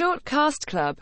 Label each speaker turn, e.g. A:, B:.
A: Short Cast Club.